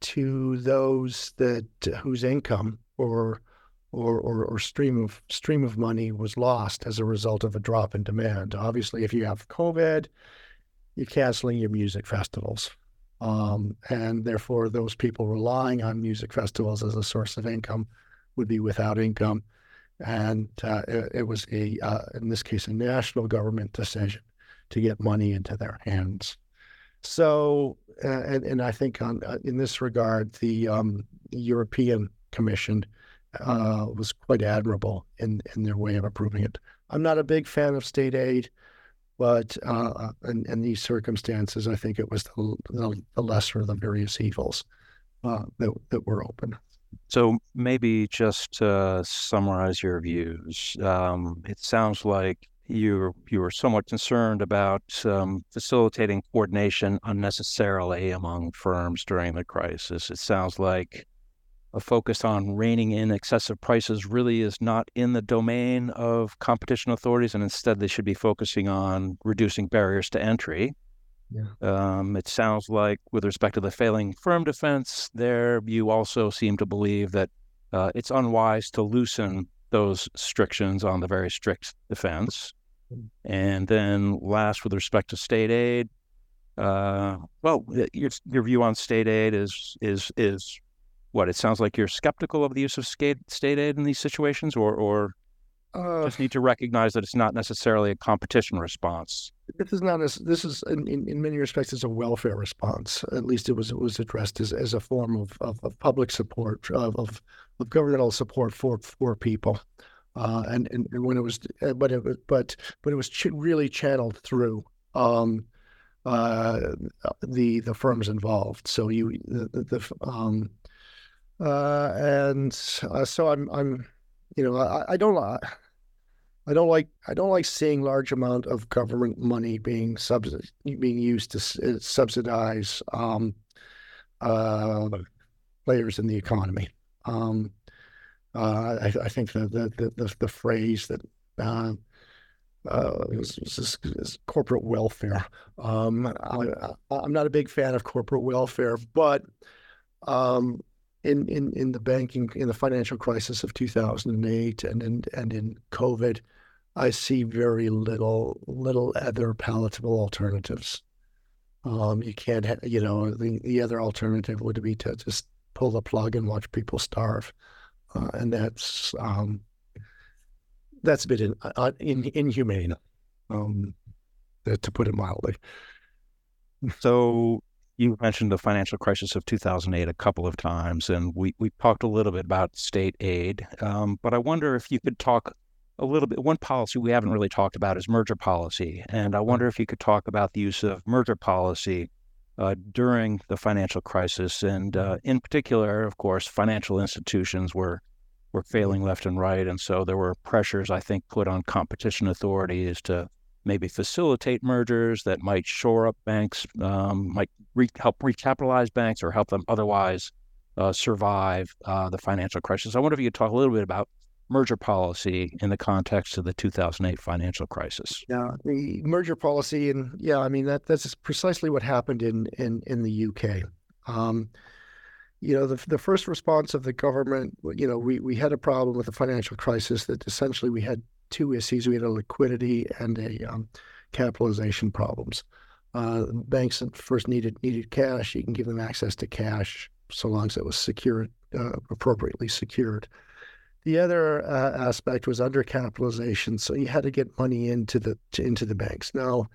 to those that whose income or or, or, or, stream of stream of money was lost as a result of a drop in demand. Obviously, if you have COVID, you're canceling your music festivals. Um, and therefore, those people relying on music festivals as a source of income would be without income. And uh, it, it, was a, uh, in this case, a national government decision to get money into their hands. So, uh, and, and I think on, uh, in this regard, the um, European Commission uh, was quite admirable in, in their way of approving it. I'm not a big fan of state aid. But uh, in, in, these circumstances, I think it was the, the, the lesser of the various evils uh, that, that were open. So maybe just summarize your views, um, it sounds like you you were somewhat concerned about um, facilitating coordination unnecessarily among firms during the crisis. It sounds like a focus on reining in excessive prices really is not in the domain of competition authorities, and instead they should be focusing on reducing barriers to entry. Yeah. Um, it sounds like, with respect to the failing firm defense, there you also seem to believe that uh, it's unwise to loosen those restrictions on the very strict defense. And then, last, with respect to state aid, uh, well, your your view on state aid is is is what it sounds like you're skeptical of the use of state state aid in these situations, or or uh, just need to recognize that it's not necessarily a competition response. This is not as this is in, in, in, many respects it's a welfare response. At least it was it was addressed as, as a form of, of, of public support of, of, of governmental support for for people. Uh, and, and, when it was uh, but it was but but it was ch- really channeled through um, uh, the the firms involved. So you the, the um, uh, and uh, so I'm, I'm, you know, I, I don't, I don't like, I don't like seeing large amount of government money being subsidized, being used to uh, subsidize um, uh, players in the economy. Um, uh, I, I, think the the the, the phrase that uh, uh, is, is, is corporate welfare. Um, I, am not a big fan of corporate welfare, but um, in, in in the banking in the financial crisis of 2008 and in, and in COVID, I see very little little other palatable alternatives. Um, you can't, ha- you know, the, the other alternative would be to just pull the plug and watch people starve, uh, and that's um, that's a bit in, uh, in, inhumane, um, to put it mildly. So you mentioned the financial crisis of 2008 a couple of times, and we we talked a little bit about state aid, um, but I wonder if you could talk a little bit. One policy we haven't really talked about is merger policy, and I wonder if you could talk about the use of merger policy uh, during the financial crisis, and uh, in particular, of course, financial institutions were were failing left and right, and so there were pressures I think put on competition authorities to maybe facilitate mergers that might shore up banks, um, might re- help recapitalize banks, or help them otherwise uh, survive uh, the financial crisis. I wonder if you could talk a little bit about merger policy in the context of the 2008 financial crisis. Yeah, the merger policy, and yeah, I mean that that's precisely what happened in in in the UK. Um, you know, the the first response of the government, you know, we we had a problem with the financial crisis that essentially we had two issues: we had a liquidity and a um, capitalization problems. Uh, banks first needed needed cash. You can give them access to cash so long as it was secured, uh, appropriately secured. The other uh, aspect was undercapitalization, so you had to get money into the into the banks. Now,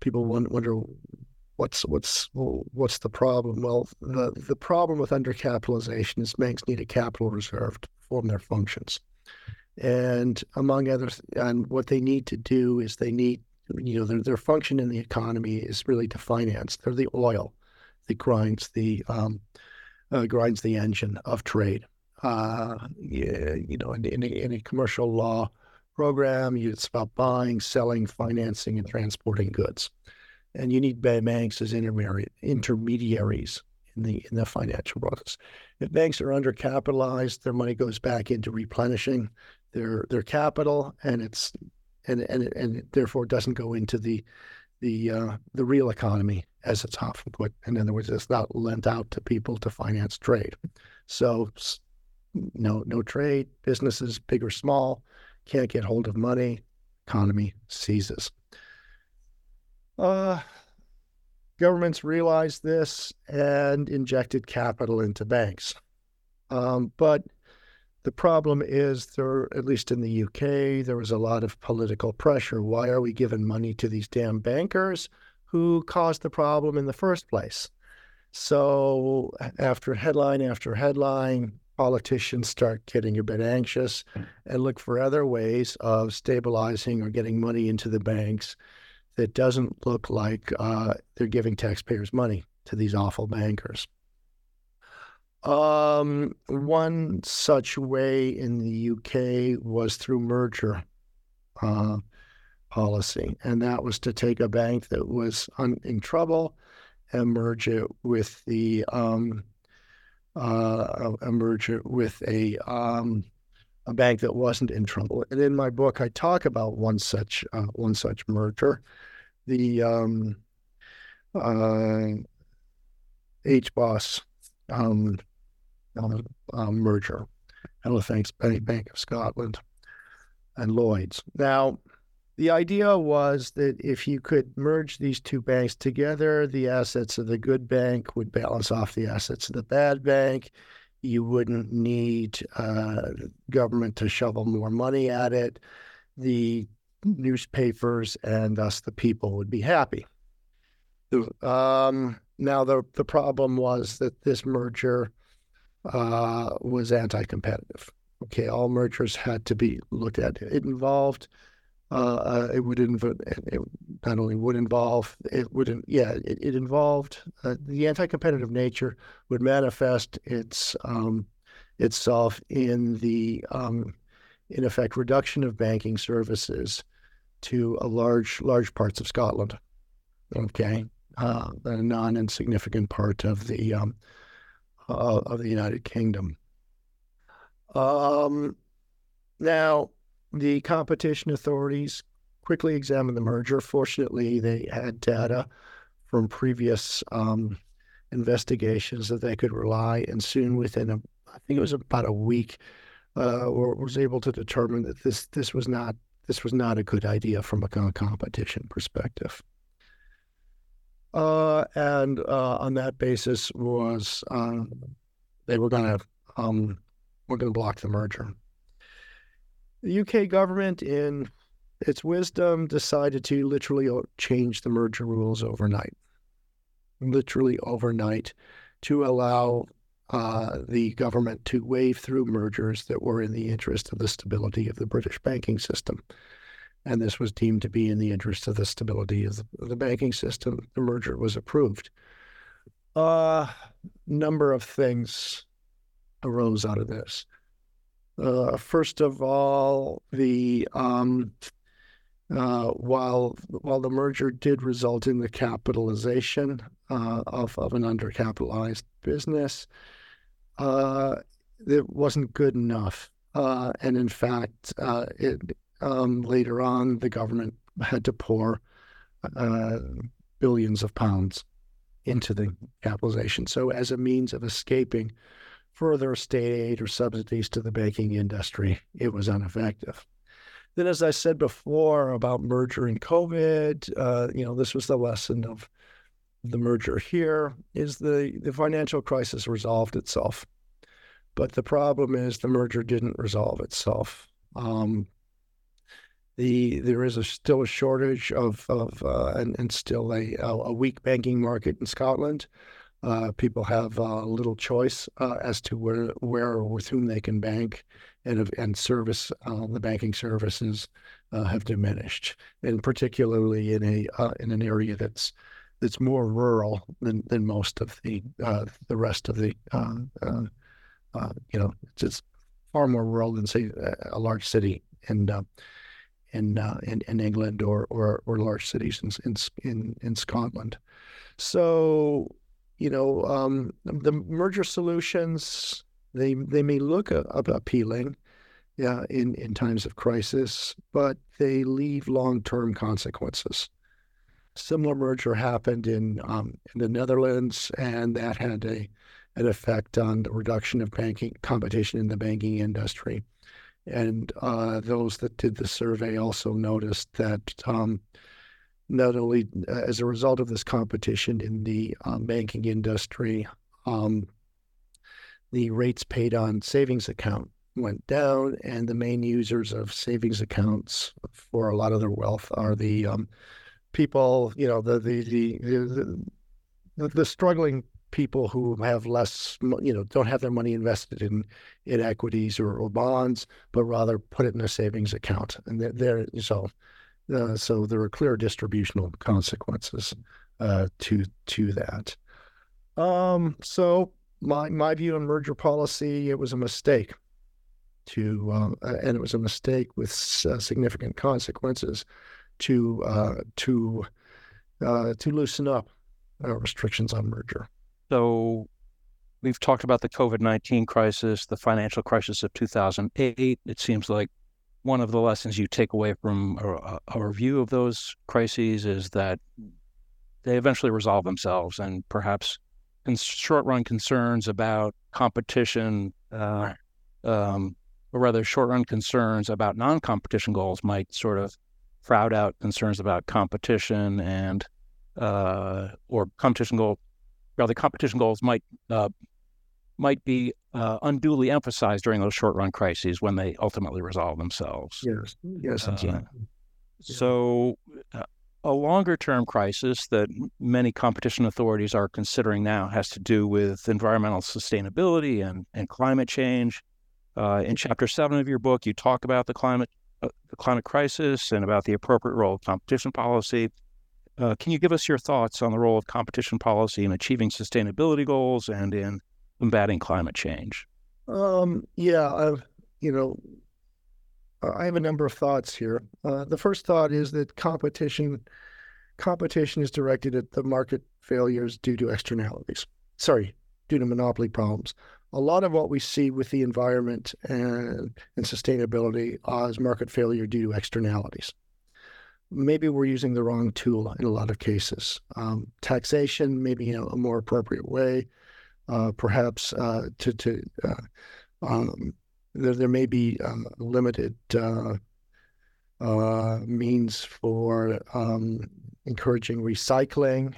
people wonder what's what's what's the problem? Well, the the problem with undercapitalization is banks need a capital reserve to perform their functions, and among others, and what they need to do is they need you know their their function in the economy is really to finance. They're the oil that grinds the um, uh, grinds the engine of trade uh, you know, in, in, a, in, commercial law program, it's about buying, selling, financing, and transporting goods. And you need banks as intermediaries in the in the financial process. If banks are undercapitalized, their money goes back into replenishing their their capital, and it's and and and therefore doesn't go into the the uh, the real economy as it's often put. In other words, it's not lent out to people to finance trade. So no no trade, businesses, big or small, can't get hold of money, economy seizes. Uh, governments realized this and injected capital into banks. Um, but the problem is there, at least in the UK, there was a lot of political pressure. Why are we giving money to these damn bankers who caused the problem in the first place? So after headline after headline, politicians start getting a bit anxious and look for other ways of stabilizing or getting money into the banks that doesn't look like uh, they're giving taxpayers money to these awful bankers. Um, one such way in the UK was through merger uh, policy, and that was to take a bank that was un- in trouble and merge it with the um, uh, a merger with a um, a bank that wasn't in trouble. And in my book, I talk about one such uh, one such merger, the um, uh, HBOS um, uh, merger, Halifax Bank of Scotland, and Lloyd's. Now, the idea was that if you could merge these two banks together, the assets of the good bank would balance off the assets of the bad bank. You wouldn't need uh, government to shovel more money at it. The newspapers and thus the people would be happy. Um, now, the, the problem was that this merger uh, was anti competitive. Okay, all mergers had to be looked at. It involved uh, uh, it would involve, it not only would involve, it would, yeah, it, it involved uh, the anti-competitive nature would manifest its um, itself in the, um, in effect, reduction of banking services to a large, large parts of Scotland. Okay, uh, a non-insignificant part of the um, uh, of the United Kingdom. Um, now, the competition authorities quickly examined the merger. Fortunately, they had data from previous um, investigations that they could rely, and soon within a, I think it was about a week, uh, was able to determine that this this was not this was not a good idea from a competition perspective. Uh, and uh, on that basis was uh, they were going to um, we're going to block the merger. The UK government, in its wisdom, decided to literally change the merger rules overnight, literally overnight, to allow uh, the government to wave through mergers that were in the interest of the stability of the British banking system and this was deemed to be in the interest of the stability of the, banking system. The merger was approved. A uh, number of things arose out of this. Uh, first of all, the um, uh, while while the merger did result in the capitalization uh, of of an undercapitalized business, uh, it wasn't good enough, uh, and in fact, it um, later on, the government had to pour uh, billions of pounds into the capitalization. So, as a means of escaping further state aid or subsidies to the banking industry, it was ineffective. Then, as I said before about merger and COVID, uh, you know, this was the lesson of the merger here is the, the financial crisis resolved itself. But the problem is the merger didn't resolve itself. Um, the there is a, still a shortage of of uh, and, and still a a weak banking market in Scotland. Uh, people have uh, little choice uh, as to where where or with whom they can bank, and and service uh, the banking services uh, have diminished, and particularly in a in an area that's that's more rural than, than most of the the rest of the you know it's, it's, far more rural than say a large city and in uh, in, in England or, or or large cities in in in Scotland. So you know um, the merger solutions they they may look a, a appealing. Yeah, in, in times of crisis, but they leave long term consequences. Similar merger happened in um, in the Netherlands, and that had a an effect on the reduction of banking competition in the banking industry. And uh, those that did the survey also noticed that um, not only uh, as a result of this competition in the um, banking industry, um, the rates paid on savings account went down, and the main users of savings accounts for a lot of their wealth are the um, people, you know, the the the, the, the, struggling people who have less, you know, don't have their money invested in in equities or, or bonds, but rather put it in a savings account. And there, so uh, so there are clear distributional consequences uh, to to that. Um, so my my view on merger policy, it was a mistake to, uh, and it was a mistake with uh, significant consequences to uh, to uh, to loosen up restrictions on merger. So we've talked about the COVID 19 crisis, the financial crisis of 2008. It seems like one of the lessons you take away from a, a review of those crises is that they eventually resolve themselves and perhaps short run concerns about competition, uh, um, or rather, short run concerns about non competition goals might sort of crowd out concerns about competition and uh, or competition goal the competition goals might uh, might be uh, unduly emphasized during those short run crises when they ultimately resolve themselves. Yes, yes, uh, So, uh, a longer term crisis that many competition authorities are considering now has to do with environmental sustainability and, and climate change. Uh, in chapter seven of your book, you talk about the climate uh, the climate crisis and about the appropriate role of competition policy. Uh, can you give us your thoughts on the role of competition policy in achieving sustainability goals and in combating climate change? Um, yeah, I've, you know, I have a number of thoughts here. Uh, the first thought is that competition competition is directed at the market failures due to externalities. Sorry, due to monopoly problems. a lot of what we see with the environment and, and sustainability uh, is market failure due to externalities. Maybe we're using the wrong tool in a lot of cases. Um, taxation, maybe in a more appropriate way, uh, perhaps uh, to, to uh, um, there, there may be um, limited uh, uh, means for um, encouraging recycling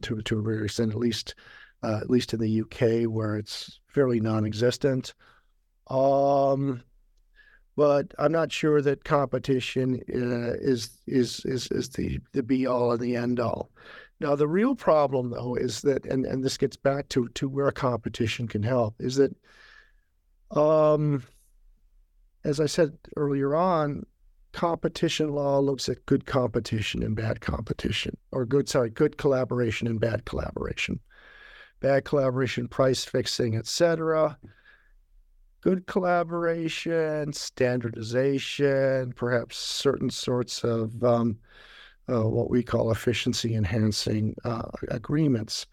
to to a very extent, at least at least in the UK, where it's fairly non-existent. Um, but I'm not sure that competition uh, is is is is the the be all and the end all. Now the real problem though is that, and and this gets back to to where competition can help, is that, um, as I said earlier on, competition law looks at good competition and bad competition, or good sorry, good collaboration and bad collaboration bad collaboration, price fixing, etc. Good collaboration, standardization, perhaps certain sorts of um, uh, what we call efficiency enhancing uh, agreements.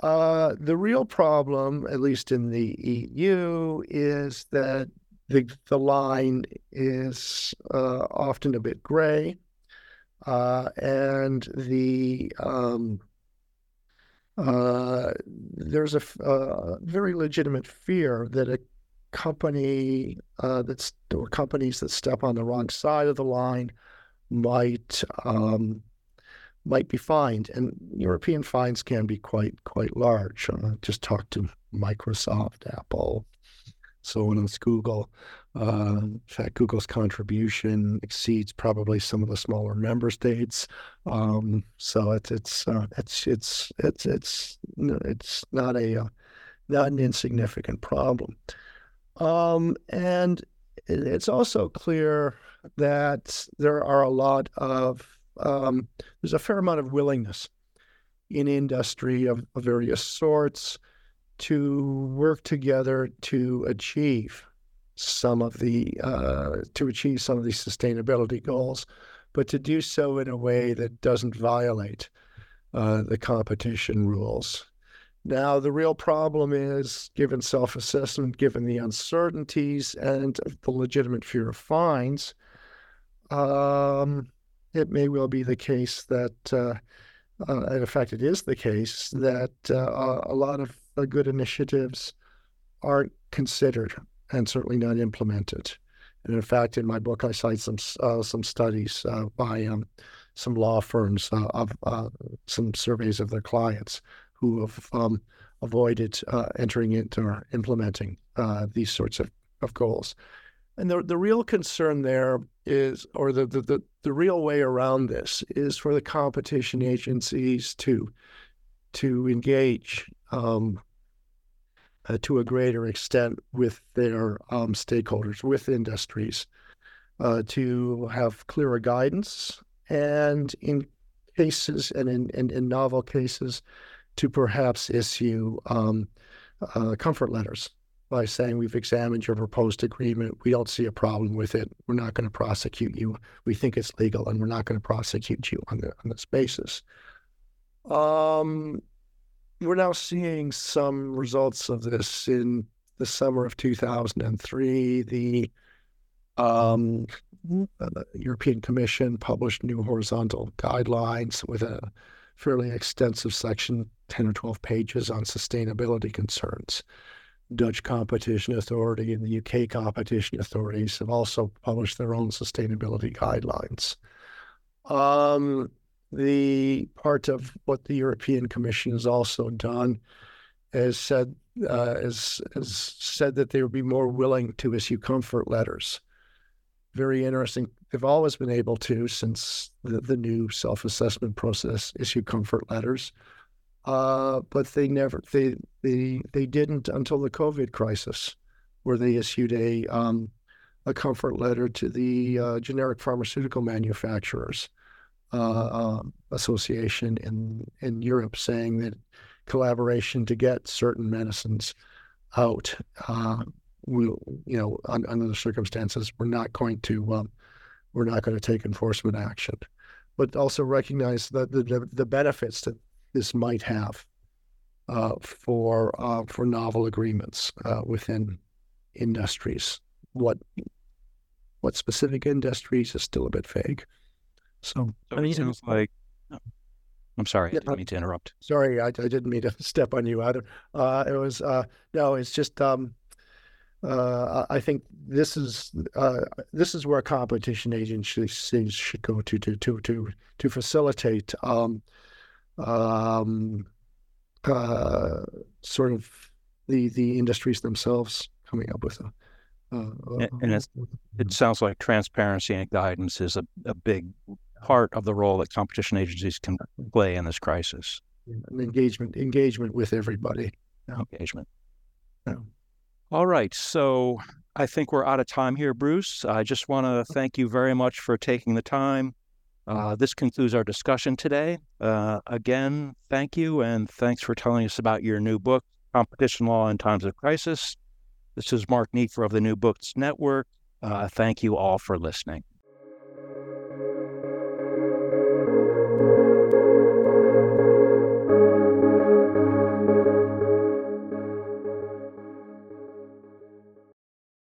Uh, the real problem, at least in the EU, is that the, the line is uh, often a bit gray. Uh, and the um, uh, there's a, a, very legitimate fear that a company that's or companies that step on the wrong side of the line might um, might be fined, and European fines can be quite quite large. Uh, just talk to Microsoft, Apple, so on, and Google. Uh, in fact, Google's contribution exceeds probably some of the smaller member states. Um, so it's it's uh, it's it's it's it's it's not a uh, not an insignificant problem. Um, and it's also clear that there are a lot of um, there's a fair amount of willingness in industry of, of various sorts to work together to achieve some of the uh, to achieve some of these sustainability goals, but to do so in a way that doesn't violate uh, the competition rules. Now, the real problem is, given self-assessment, given the uncertainties and the legitimate fear of fines, um, it may well be the case that, uh, uh, in fact, it is the case that uh, a lot of good initiatives aren't considered and certainly not implemented. And in fact, in my book, I cite some uh, some studies uh, by um, some law firms uh, of some surveys of their clients who have um, avoided uh, entering into or implementing uh, these sorts of, of goals. And the the real concern there is, or the, the the the real way around this is for the competition agencies to to engage um, uh, to a greater extent with their um, stakeholders, with industries, uh, to have clearer guidance, and in cases and in, in, in novel cases, to perhaps issue um, uh, comfort letters by saying we've examined your proposed agreement. We don't see a problem with it. We're not going to prosecute you. We think it's legal, and we're not going to prosecute you on the on this basis. Um, we're now seeing some results of this in the summer of 2003. The um, uh, European Commission published new horizontal guidelines with a fairly extensive section, 10 or 12 pages on sustainability concerns. Dutch Competition Authority and the UK Competition Authorities have also published their own sustainability guidelines. Um, the part of what the European Commission has also done is said uh, is, is said that they would be more willing to issue comfort letters. Very interesting. They've always been able to since the, the new self-assessment process issue comfort letters, uh, but they never they they they didn't until the COVID crisis, where they issued a um, a comfort letter to the uh, generic pharmaceutical manufacturers uh, um, association in in Europe saying that collaboration to get certain medicines out uh, will you know un, under the circumstances we're not going to um, we're not going to take enforcement action, but also recognize that the the benefits that this might have uh, for uh, for novel agreements uh, within industries. What what specific industries is still a bit vague. So, so it sounds like. Oh, I'm sorry, I didn't mean to interrupt. sorry, I, I didn't mean to step on you either. Uh, it was uh, no, it's just um, uh, I I think this is uh, this is where competition agencies should go to to to to to facilitate um, um, uh, sort of the the industries themselves coming up with a. Uh, And- and it's-. It sounds like transparency and guidance is a, a big part of the role that competition agencies can play in this crisis. engagement engagement with everybody. Engagement. Yeah. All right. So I think we're out of time here, Bruce. I just want to thank you very much for taking the time. Uh, this concludes our discussion today. Uh, again, thank you, and thanks for telling us about your new book, Competition Law in Times of Crisis. This is Mark Niefer of the New Books Network. Uh, thank you all for listening.